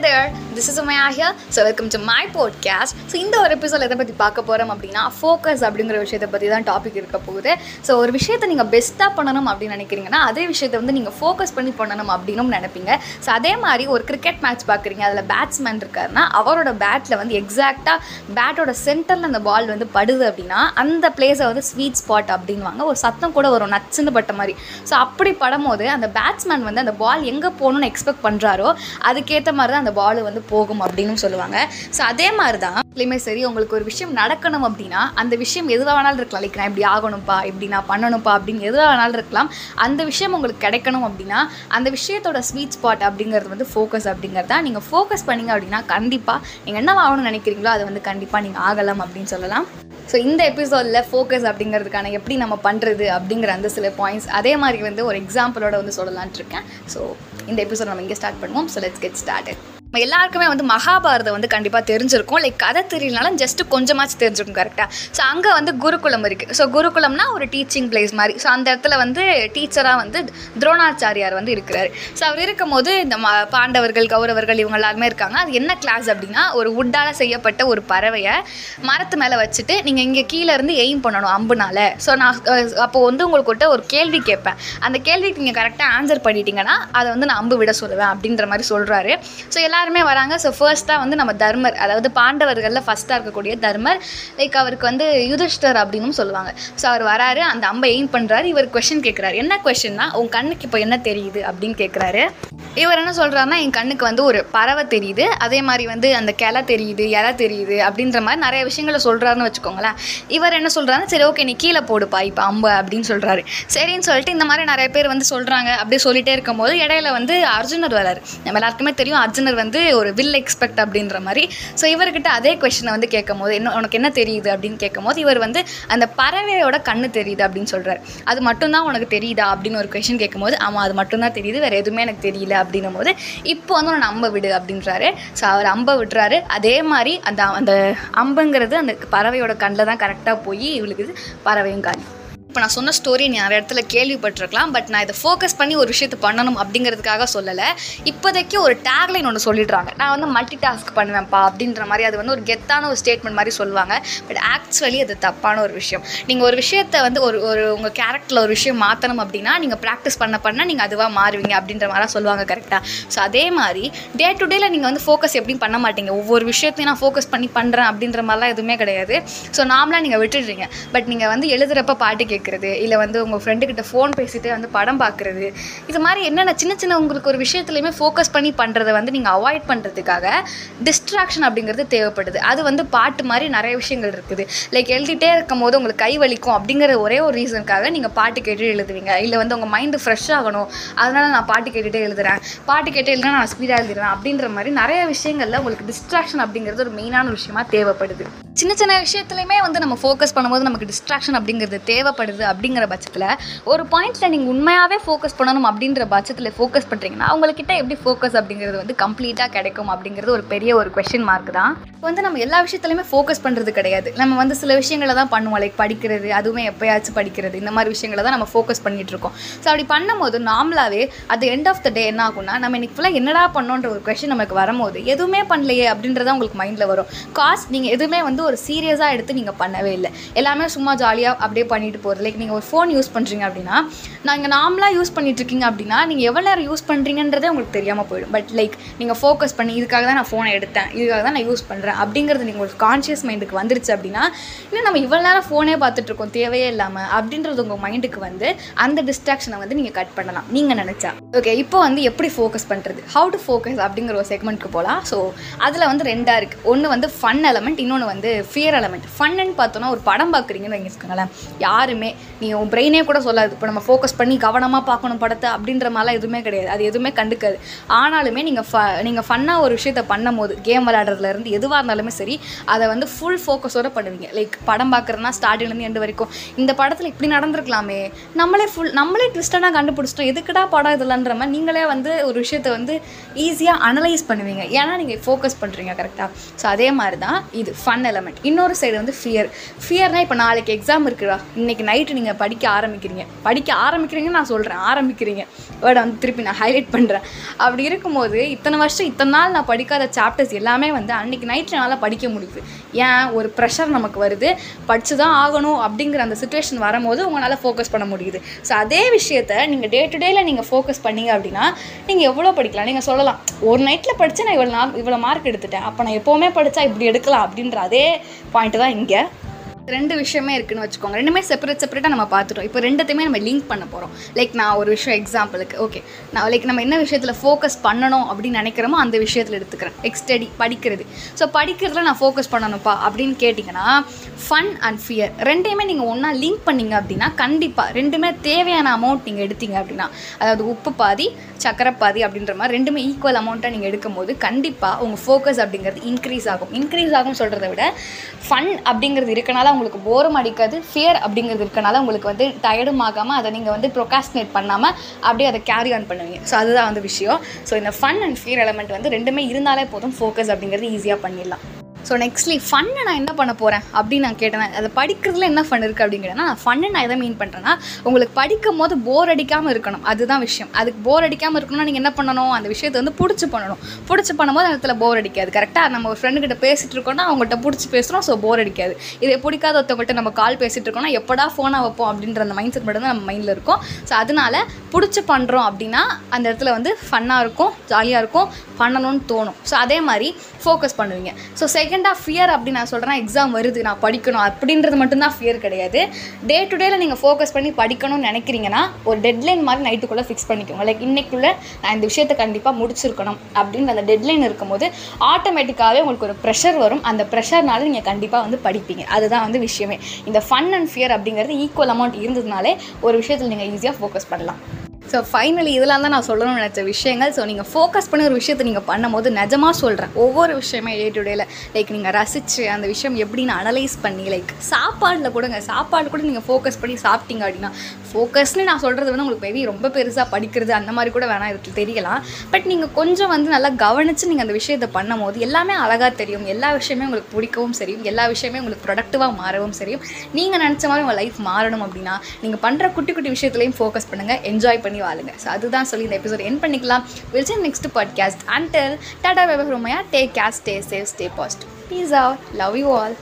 there, this is Umaya so welcome to my podcast so இந்த ஒரு episode எதை பற்றி பார்க்க போகிறோம் அப்படின்னா ஃபோக்கஸ் அப்படிங்கிற விஷயத்தை பற்றி தான் டாபிக் இருக்க போகுது. ஸோ ஒரு விஷயத்தை நீங்கள் பெஸ்ட்டாக பண்ணணும் அப்படின்னு நினைக்கிறீங்கன்னா அதே விஷயத்தை வந்து நீங்கள் ஃபோக்கஸ் பண்ணி பண்ணணும் அப்படின்னு நினைப்பீங்க. ஸோ அதே மாதிரி ஒரு கிரிக்கெட் மேட்ச் பார்க்குறீங்க அதில் பேட்ஸ்மேன் இருக்காருன்னா அவரோட பேட்டில் வந்து எக்ஸாக்டாக பேட்டோட சென்டரில் அந்த பால் வந்து படுது அப்படின்னா அந்த பிளேஸை வந்து ஸ்வீட் ஸ்பாட் அப்படின்வாங்க ஒரு சத்தம் கூட வரும் நச்சுன்னு பட்ட மாதிரி. ஸோ அப்படி படும்போது அந்த பேட்ஸ்மேன் வந்து அந்த பால் எங்கே போகணும்னு எக்ஸ்பெக்ட் பண்ணுறாரோ அதுக்கேற்ற மாதிரி தான் அந்த பால் வந்து போகும் அப்படின்னு சொல்லுவாங்க. ஸோ அதே மாதிரி தான் எப்பயுமே சரி உங்களுக்கு ஒரு விஷயம் நடக்கணும் அப்படின்னா அந்த விஷயம் எதுவாக வேணாலும் இருக்கலாம். லைக் நான் இப்படி ஆகணும்ப்பா இப்படி நான் பண்ணணும்ப்பா அப்படின்னு எதுவாக வேணாலும் இருக்கலாம். அந்த விஷயம் உங்களுக்கு கிடைக்கணும் அப்படின்னா அந்த விஷயத்தோட ஸ்வீட் ஸ்பாட் அப்படிங்கிறது வந்து ஃபோக்கஸ் அப்படிங்கிறது தான் நீங்கள் ஃபோக்கஸ் பண்ணீங்க அப்படின்னா கண்டிப்பாக நீங்கள் என்ன ஆகணும்னு நினைக்கிறீங்களோ அது வந்து கண்டிப்பாக நீங்கள் ஆகலாம் அப்படின்னு சொல்லலாம். ஸோ இந்த எபிசோடில் ஃபோக்கஸ் அப்படிங்கிறதுக்கான எப்படி நம்ம பண்ணுறது அப்படிங்கிற அந்த சில பாயிண்ட்ஸ் அதே மாதிரி வந்து ஒரு எக்ஸாம்பிளோட வந்து சொல்லலான்ட்டு இருக்கேன். ஸோ இந்த எபிசோட் நம்ம இங்கே ஸ்டார்ட் பண்ணுவோம். ஸோ லெட்ஸ் கெட் ஸ்டார்ட் எல்லாருக்குமே வந்து மகாபாரதம் வந்து கண்டிப்பாக தெரிஞ்சிருக்கும். லைக் கதை தெரியலனாலும் ஜஸ்ட் கொஞ்சமாச்சும் தெரிஞ்சிருக்கும் கரெக்டாக ஸோ அங்கே வந்து குருகுலம் இருக்குது ஸோ குருகுலம்னா ஒரு டீச்சிங் பிளேஸ் மாதிரி. ஸோ அந்த இடத்துல வந்து டீச்சராக வந்து துரோணாச்சாரியார் வந்து இருக்கிறாரு. ஸோ அவர் இருக்கும்போது இந்த ம பாண்டவர்கள் கௌரவர்கள் இவங்க எல்லாருமே இருக்காங்க. அது என்ன கிளாஸ் அப்படின்னா ஒரு வுட்டால் செய்யப்பட்ட ஒரு பறவையை மரத்து மேலே வச்சுட்டு நீங்கள் இங்கே கீழே இருந்து எய்ம் பண்ணணும் அம்புனால. ஸோ நான் அப்போது வந்து உங்கள்கிட்ட ஒரு கேள்வி கேட்பேன். அந்த கேள்விக்கு நீங்கள் கரெக்டாக ஆன்சர் பண்ணிட்டீங்கன்னா அதை வந்து நான் அம்பு விட சொல்லுவேன் அப்படின்ற மாதிரி சொல்கிறாரு ஸோ எல்லாருமே வராங்க. ஸோ ஃபர்ஸ்ட்டாக வந்து நம்ம தர்மர் அதாவது பாண்டவர்களில் ஃபஸ்ட்டாக இருக்கக்கூடிய தர்மர் லைக் அவருக்கு வந்து யுதிஷ்டர் அப்படின்னு சொல்லுவாங்க. ஸோ அவர் வராரு அந்த அம்பை எய்ம் பண்ணுறாரு இவர் கொஷின் கேட்குறாரு என்ன கொஷின்னா உன் கண்ணுக்கு இப்போ என்ன தெரியுது அப்படின்னு கேட்குறாரு இவர் என்ன சொல்கிறாருன்னா என் கண்ணுக்கு வந்து ஒரு பறவை தெரியுது. அதே மாதிரி வந்து அந்த கிளை தெரியுது இலை தெரியுது அப்படின்ற மாதிரி நிறைய விஷயங்களை சொல்கிறாருன்னு வச்சுக்கோங்களேன். இவர் என்ன சொல்கிறாருன்னா சரி ஓகே நீ கீழே போடுப்பா இப்போ அம்பு அப்படின்னு சொல்கிறாரு சரின்னு சொல்லிட்டு இந்த மாதிரி நிறைய பேர் வந்து சொல்கிறாங்க அப்படியே சொல்லிகிட்டே இருக்கும்போது இடையில வந்து அர்ஜுனர் வராரு. நம்ம எல்லாருக்குமே தெரியும் அர்ஜுனர் வந்து வந்து ஒரு வில் எக்ஸ்பெக்ட் அப்படின்ற மாதிரி. ஸோ இவர்கிட்ட அதே கொஷினை வந்து கேட்கும் போது என்ன உனக்கு என்ன தெரியுது? அப்படின்னு கேட்கும் போது இவர் வந்து அந்த பறவையோட கண்ணு தெரியுது அப்படின்னு சொல்கிறார் அது மட்டும்தான் உனக்கு தெரியுதா? அப்படின்னு ஒரு கொஷின் கேட்கும்போது ஆமாம் அது மட்டும்தான் தெரியுது. வேறு எதுவுமே எனக்கு தெரியல. அப்படின்னும் போது இப்போ வந்து உன்னை அம்பை விடு அப்படின்றாரு. ஸோ அவர் அம்பை விட்டுறாரு. அதே மாதிரி அந்த அந்த அம்புங்கிறது அந்த பறவையோட கண்ணில் தான் கரெக்டாக போய் இவளுக்கு பறவையும் காலி. இப்போ நான் சொன்ன ஸ்டோரி நீ நிறைய இடத்துல கேள்விப்பட்டிருக்கலாம் பட் நான் இதை ஃபோக்கஸ் பண்ணி ஒரு விஷயத்தை பண்ணணும் அப்படிங்கிறதுக்காக சொல்லலை. இப்போதைக்கு ஒரு டேக்லைன் ஒன்று சொல்லிடுறாங்க. நான் வந்து மல்டி டாஸ்க் பண்ணுவேன்ப்பா அப்படின்ற மாதிரி அது வந்து ஒரு கெத்தான ஒரு ஸ்டேட்மெண்ட் மாதிரி சொல்லுவாங்க. பட் ஆக்சுவலி அது தப்பான ஒரு விஷயம். நீங்கள் ஒரு விஷயத்தை வந்து ஒரு ஒரு உங்கள் கேரக்டரில் ஒரு விஷயம் மாற்றணும் அப்படின்னா நீங்கள் ப்ராக்டிஸ் பண்ண பண்ண நீங்கள் அதுவாக மாறுவீங்க அப்படின்ற மாதிரி சொல்லுவாங்க கரெக்டாக ஸோ அதே மாதிரி டே டு டேல நீங்கள் வந்து ஃபோக்கஸ் எப்படியும் பண்ண மாட்டீங்க. ஒவ்வொரு விஷயத்தையும் நான் ஃபோக்கஸ் பண்ணி பண்ணுறேன் அப்படின்ற மாதிரிலாம் எதுவுமே கிடையாது. ஸோ நார்மலாக நீங்கள் விட்டுடுறீங்க. பட் நீங்கள் வந்து எழுதுகிறப்ப பாட்டு கேட்குறது இல்லை வந்து உங்கள் ஃப்ரெண்டுக்கிட்ட ஃபோன் பேசிட்டு வந்து படம் பார்க்குறது இது மாதிரி என்னென்ன சின்ன சின்ன உங்களுக்கு ஒரு விஷயத்துலையுமே ஃபோக்கஸ் பண்ணி பண்ணுறதை வந்து நீங்கள் அவாய்ட் பண்ணுறதுக்காக டிஸ்ட்ராக்ஷன் அப்படிங்கிறது தேவைப்படுது. அது வந்து பாட்டு மாதிரி நிறைய விஷயங்கள் இருக்குது. லைக் எழுதிட்டே இருக்கும் போது உங்களுக்கு கை வலிக்கும் அப்படிங்கிற ஒரே ஒரு ரீசனுக்காக நீங்கள் பாட்டு கேட்டு எழுதுவீங்க. இல்லை வந்து உங்கள் மைண்டு ஃப்ரெஷ் ஆகணும் அதனால் நான் பாட்டு கேட்டுகிட்டே எழுதுறேன். பாட்டு கேட்டு எழுதுனா நான் ஸ்பீடாக எழுதுறேன் அப்படின்ற மாதிரி நிறைய விஷயங்களில் உங்களுக்கு டிஸ்ட்ராக்ஷன் அப்படிங்கிறது ஒரு மெயினான விஷயமா தேவைப்படுது. சின்ன சின்ன விஷயத்துலையுமே வந்து நம்ம ஃபோக்கஸ் பண்ணும்போது நமக்கு டிஸ்ட்ராக்ஷன் அப்படிங்கிறது தேவைப்படுது. அப்படிங்கிற பட்சத்தில் ஒரு பாயிண்ட்ஸில் நீங்கள் உண்மையாகவே ஃபோக்கஸ் பண்ணணும் அப்படின்ற பட்சத்தில் ஃபோக்கஸ் பண்ணுறீங்கன்னா அவங்கக்கிட்ட எப்படி ஃபோக்கஸ் அப்படிங்கிறது வந்து கம்ப்ளீட்டாக கிடைக்கும் அப்படிங்கிறது ஒரு பெரிய ஒரு கொஷின் மார்க் தான். இப்போ வந்து நம்ம எல்லா விஷயத்துலையுமே ஃபோக்கஸ் பண்ணுறது கிடையாது. நம்ம வந்து சில விஷயங்களை தான் பண்ணுவோம் லைக் படிக்கிறது அதுவுமே எப்போயாச்சும் படிக்கிறது இந்த மாதிரி விஷயங்களை தான் நம்ம ஃபோக்கஸ் பண்ணிகிட்டு இருக்கோம். ஸோ அப்படி பண்ணும்போது நார்மலாகவே at end of the day என்ன ஆகும்னா நம்ம இன்னைக்கு ஃபுல்லாக என்னடா பண்ணோன்ற ஒரு கொஷின் நமக்கு வரும்போது எதுவுமே பண்ணலையே அப்படின்றத உங்களுக்கு மைண்டில் வரும். காஸ் நீங்கள் எதுவுமே வந்து ஒரு சீரியஸாக எடுத்து நீங்கள் பண்ணவே இல்லை. எல்லாமே சும்மா ஜாலியாக அப்படியே பண்ணிட்டு போகிறது லைக் நீங்கள் ஒரு ஃபோன் யூஸ் பண்ணுறீங்க அப்படின்னா நீங்கள் நார்மலாக யூஸ் பண்ணிட்டு இருக்கீங்க அப்படின்னா நீங்கள் எவ்வளோ நேரம் யூஸ் பண்ணுறீங்கன்றதே உங்களுக்கு தெரியாமல் போயிடும். பட் லைக் நீங்கள் ஃபோக்கஸ் பண்ணி இதுக்காக தான் நான் ஃபோனை எடுத்தேன் இதுக்காக தான் நான் யூஸ் பண்ணுறேன் அப்படிங்கிறது நீங்கள் ஒரு கான்ஷியஸ் மைண்டுக்கு வந்துருச்சு அப்படின்னா இல்லை நம்ம இவ்வளோ நேரம் ஃபோனே பார்த்துட்ருக்கோம் தேவையே இல்லாமல் அப்படின்றது உங்கள் மைண்டுக்கு வந்து அந்த டிஸ்ட்ராக்ஷனை வந்து நீங்கள் கட் பண்ணலாம். நீங்கள் நினச்சா. ஓகே இப்போ வந்து எப்படி ஃபோக்கஸ் பண்ணுறது ஹவு டு ஃபோக்கஸ் அப்படிங்கிற ஒரு செக்மெண்ட்க்கு போகலாம் ஸோ அதில் வந்து ரெண்டாக இருக்குது ஒன்று வந்து ஃபன் எலமெண்ட் இன்னொன்று வந்து ஃபியர் எலமெண்ட் ஃபன்னுன்னு பார்த்தோன்னா ஒரு படம் பார்க்குறீங்கன்னு வைங்க யாருமே நீ உன் பிரெயினே கூட சொல்லாது. இப்போ நம்ம ஃபோக்கஸ் பண்ணி கவனமாக பார்க்கணும் படத்தை அப்படின்ற மாதிரிலாம் எதுவுமே கிடையாது. அது எதுவுமே கண்டுக்காது. ஆனாலுமே நீங்கள் ஃப நீங்கள் ஃபன்னாக ஒரு விஷயத்த பண்ணும் போது கேம் விளையாடுறதுலேருந்து எதுவாக இருந்தாலுமே சரி அதை வந்து ஃபுல் ஃபோக்கஸோடு பண்ணுவீங்க. லைக் படம் பார்க்குறதுனா ஸ்டார்டிங்லேருந்து எண்டு வரைக்கும். இந்த படத்தில் இப்படி நடந்திருக்கலாமே. நம்மளே ஃபுல் நம்மளே ட்விஸ்டடாக கண்டுபிடிச்சிட்டோம். எதுக்குடா படம் இதெல்லான்ற மாதிரி நீங்களே வந்து ஒரு விஷயத்தை வந்து ஈஸியாக அனலைஸ் பண்ணுவீங்க. ஏன்னா நீங்கள் ஃபோக்கஸ் பண்ணுறீங்க கரெக்டாக ஸோ அதே மாதிரி தான் இது ஃபன் எலமெண்ட் இன்னொரு சைடு வந்து ஃபியர் ஃபியர்னால் இப்போ நாளைக்கு எக்ஸாம் இருக்குடா. இன்றைக்கி நைட் நைட்டு நீங்கள் படிக்க ஆரம்பிக்கிறீங்க. படிக்க ஆரம்பிக்கிறீங்கன்னு நான் சொல்கிறேன் ஆரம்பிக்கிறீங்க. வேர்டை வந்து திருப்பி நான் ஹைலைட் பண்ணுறேன் அப்படி இருக்கும்போது இத்தனை வருஷம் இத்தனை நாள் நான் படிக்காத சாப்டர்ஸ் எல்லாமே வந்து அன்றைக்கி நைட்டில் என்னால் படிக்க முடியுது. ஏன்? ஒரு ப்ரெஷர் நமக்கு வருது. படித்து தான் ஆகணும் அப்படிங்கிற அந்த சுச்சுவேஷன் வரும்போது உங்களால் ஃபோக்கஸ் பண்ண முடியுது. ஸோ அதே விஷயத்த நீங்கள் டே டு டேயில் நீங்கள் ஃபோக்கஸ் பண்ணீங்க அப்படின்னா நீங்கள் எவ்வளோ படிக்கலாம்? நீங்கள் சொல்லலாம் ஒரு நைட்டில் படித்து நான் இவ்வளோ நாள் இவ்வளோ மார்க் எடுத்துட்டேன். அப்போ நான் எப்போவுமே படித்தா இப்படி எடுக்கலாம் அப்படின்ற அதே பாயிண்ட்டு தான் இங்கே. ரெண்டு விஷயமே இருக்குன்னு வச்சுக்கோங்க. ரெண்டுமே செப்பரேட் செப்பரேட்டாக நம்ம பார்த்துட்டோம். இப்போ ரெண்டுத்தையுமே நம்ம லிங்க் பண்ண போகிறோம் லைக் நான் ஒரு விஷயம் எக்ஸாம்பிளுக்கு ஓகே நான் லைக் நம்ம என்ன விஷயத்தில் ஃபோக்கஸ் பண்ணணும் அப்படின்னு நினைக்கிறோமோ அந்த விஷயத்தில் எடுத்துக்கிறேன். லைக் ஸ்டடி படிக்கிறது. ஸோ படிக்கிறதுல நான் ஃபோக்கஸ் பண்ணணும்ப்பா அப்படின்னு கேட்டிங்கன்னா ஃபன் அண்ட் ஃபியர் ரெண்டையுமே நீங்கள் ஒன்றா லிங்க் பண்ணீங்க அப்படின்னா கண்டிப்பாக ரெண்டுமே தேவையான அமௌண்ட் நீங்கள் எடுத்தீங்க அப்படின்னா அதாவது உப்பு பாதி சக்கரை பாதி அப்படின்ற மாதிரி ரெண்டுமே ஈக்குவல் அமௌண்ட்டாக நீங்கள் எடுக்கும்போது கண்டிப்பாக உங்கள் ஃபோக்கஸ் அப்படிங்கிறது இன்க்ரீஸ் ஆகும். இன்க்ரீஸ் ஆகும் சொல்கிறத விட ஃபன் அப்படிங்கிறது இருக்கனால உங்களுக்கு போரும் அடிக்காது ஃபியர் அப்படிங்கிறது இருக்கனால உங்களுக்கு வந்து டயர்டும் ஆகாமல் அதை நீங்கள் வந்து ப்ரொகாஸ்டினேட் பண்ணாமல் அப்படியே அதை கேரி ஆன் பண்ணுவீங்க. ஸோ அதுதான் வந்து விஷயம். ஸோ இந்த ஃபன் அண்ட் ஃபியர் எலமெண்ட் வந்து ரெண்டுமே இருந்தாலே போதும் ஃபோக்கஸ் அப்படிங்கிறது ஈஸியாக பண்ணிடலாம். ஸோ நெக்ஸ்ட்லி ஃபன்னு நான் என்ன பண்ண போகிறேன் அப்படின்னு நான் கேட்டேன் அதை படிக்கிறதுல என்ன ஃபன் இருக்குது அப்படிங்கிறேன்னா நான் ஃபன்னு நான் எதை மீன் பண்ணுறேன்னா உங்களுக்கு படிக்கும் போது போர் அடிக்காமல் இருக்கணும். அதுதான் விஷயம். அதுக்கு போர் அடிக்காமல் இருக்கணும்னா நீங்கள் என்ன பண்ணணும்? அந்த விஷயத்தை வந்து பிடிச்சி பண்ணணும். பிடிச்சி பண்ணும்போது அந்த இடத்துல போர் அடிக்காது. கரெக்டாக நம்ம ஒரு ஃப்ரெண்டு கிட்ட பேசிட்டு இருக்கோம்னா அவங்கள்ட்ட பிடிச்சி பேசுகிறோம் ஸோ போர் அடிக்காது. இதை பிடிக்காத ஒருத்தவங்கள்ட்ட நம்ம கால் பேசிட்டு இருக்கோம்னா எப்படா ஃபோனாக வைப்போம் அப்படின்ற அந்த மைண்ட் செட் மட்டும் தான் நம்ம மைண்டில் இருக்கும். ஸோ அதனால பிடிச்சி பண்ணுறோம் அப்படின்னா அந்த இடத்துல வந்து ஃபன்னாக இருக்கும் ஜாலியாக இருக்கும் பண்ணணும்னு தோணும். ஸோ அதே மாதிரி ஃபோக்கஸ் பண்ணுவீங்க. ஸோ செகண்டாக ஃபியர் அப்படி நான் சொல்கிறேன் எக்ஸாம் வருது நான் படிக்கணும் அப்படின்றது மட்டும்தான் ஃபியர் கிடையாது. டே டு டேல நீங்கள் ஃபோக்கஸ் பண்ணி படிக்கணும்னு நினைக்கிறீங்கன்னா ஒரு டெட்லைன் மாதிரி நைட்டுக்குள்ளே ஃபிக்ஸ் பண்ணிக்கோங்க. லைக் இன்றைக்குள்ளே நான் இந்த விஷயத்தை கண்டிப்பாக முடிச்சிருக்கணும் அப்படின்னு அந்த டெட்லைன் இருக்கும்போது ஆட்டோமேட்டிக்காகவே உங்களுக்கு ஒரு ப்ரெஷர் வரும். அந்த ப்ரெஷர்னால நீங்கள் கண்டிப்பாக வந்து படிப்பீங்க. அதுதான் வந்து விஷயமே. இந்த ஃபன் அண்ட் ஃபியர் அப்படிங்கிறது ஈக்குவல் அமௌண்ட் இருந்ததுனாலே ஒரு விஷயத்தில் நீங்கள் ஈஸியாக ஃபோக்கஸ் பண்ணலாம். ஸோ ஃபைனலி இதெல்லாம் தான் நான் சொல்லணும்னு நினச்ச விஷயங்கள். ஸோ நீங்கள் ஃபோக்கஸ் பண்ணி ஒரு விஷயத்தை நீங்கள் பண்ணும்போது நிஜமாக சொல்கிறேன் ஒவ்வொரு விஷயமே டே டு டேல லைக் நீங்கள் ரசித்து அந்த விஷயம் எப்படின்னு அனலைஸ் பண்ணி லைக் சாப்பாடில் கூடங்க சாப்பாடு கூட நீங்கள் ஃபோக்கஸ் பண்ணி சாப்பிட்டீங்க அப்படின்னா ஃபோக்கஸ்னு நான் சொல்கிறது வந்து உங்களுக்கு மேபி ரொம்ப பெருசாக படிக்கிறது அந்த மாதிரி கூட வேணாம் இதுக்கு தெரியலாம். பட் நீங்கள் கொஞ்சம் வந்து நல்லா கவனித்து நீங்கள் அந்த விஷயத்தை பண்ணும்போது எல்லாமே அழகாக தெரியும். எல்லா விஷயமே உங்களுக்கு பிடிக்கவும் சரியும். எல்லா விஷயமே உங்களுக்கு ப்ரொடக்டிவாக மாறவும் சரியும். நீங்கள் நினச்ச மாதிரி உங்கள் லைஃப் மாறணும் அப்படின்னா நீங்கள் பண்ணுற குட்டி குட்டி விஷயத்துலையும் ஃபோக்கஸ் பண்ணுங்கள் என்ஜாய் பண்ணி வாழுங்க. ஸோ அதுதான் சொல்லி இந்த எபிசோட் என் பண்ணிக்கலாம். Will next podcast until tata weber ரோமையா take care stay safe stay blessed peace out love you all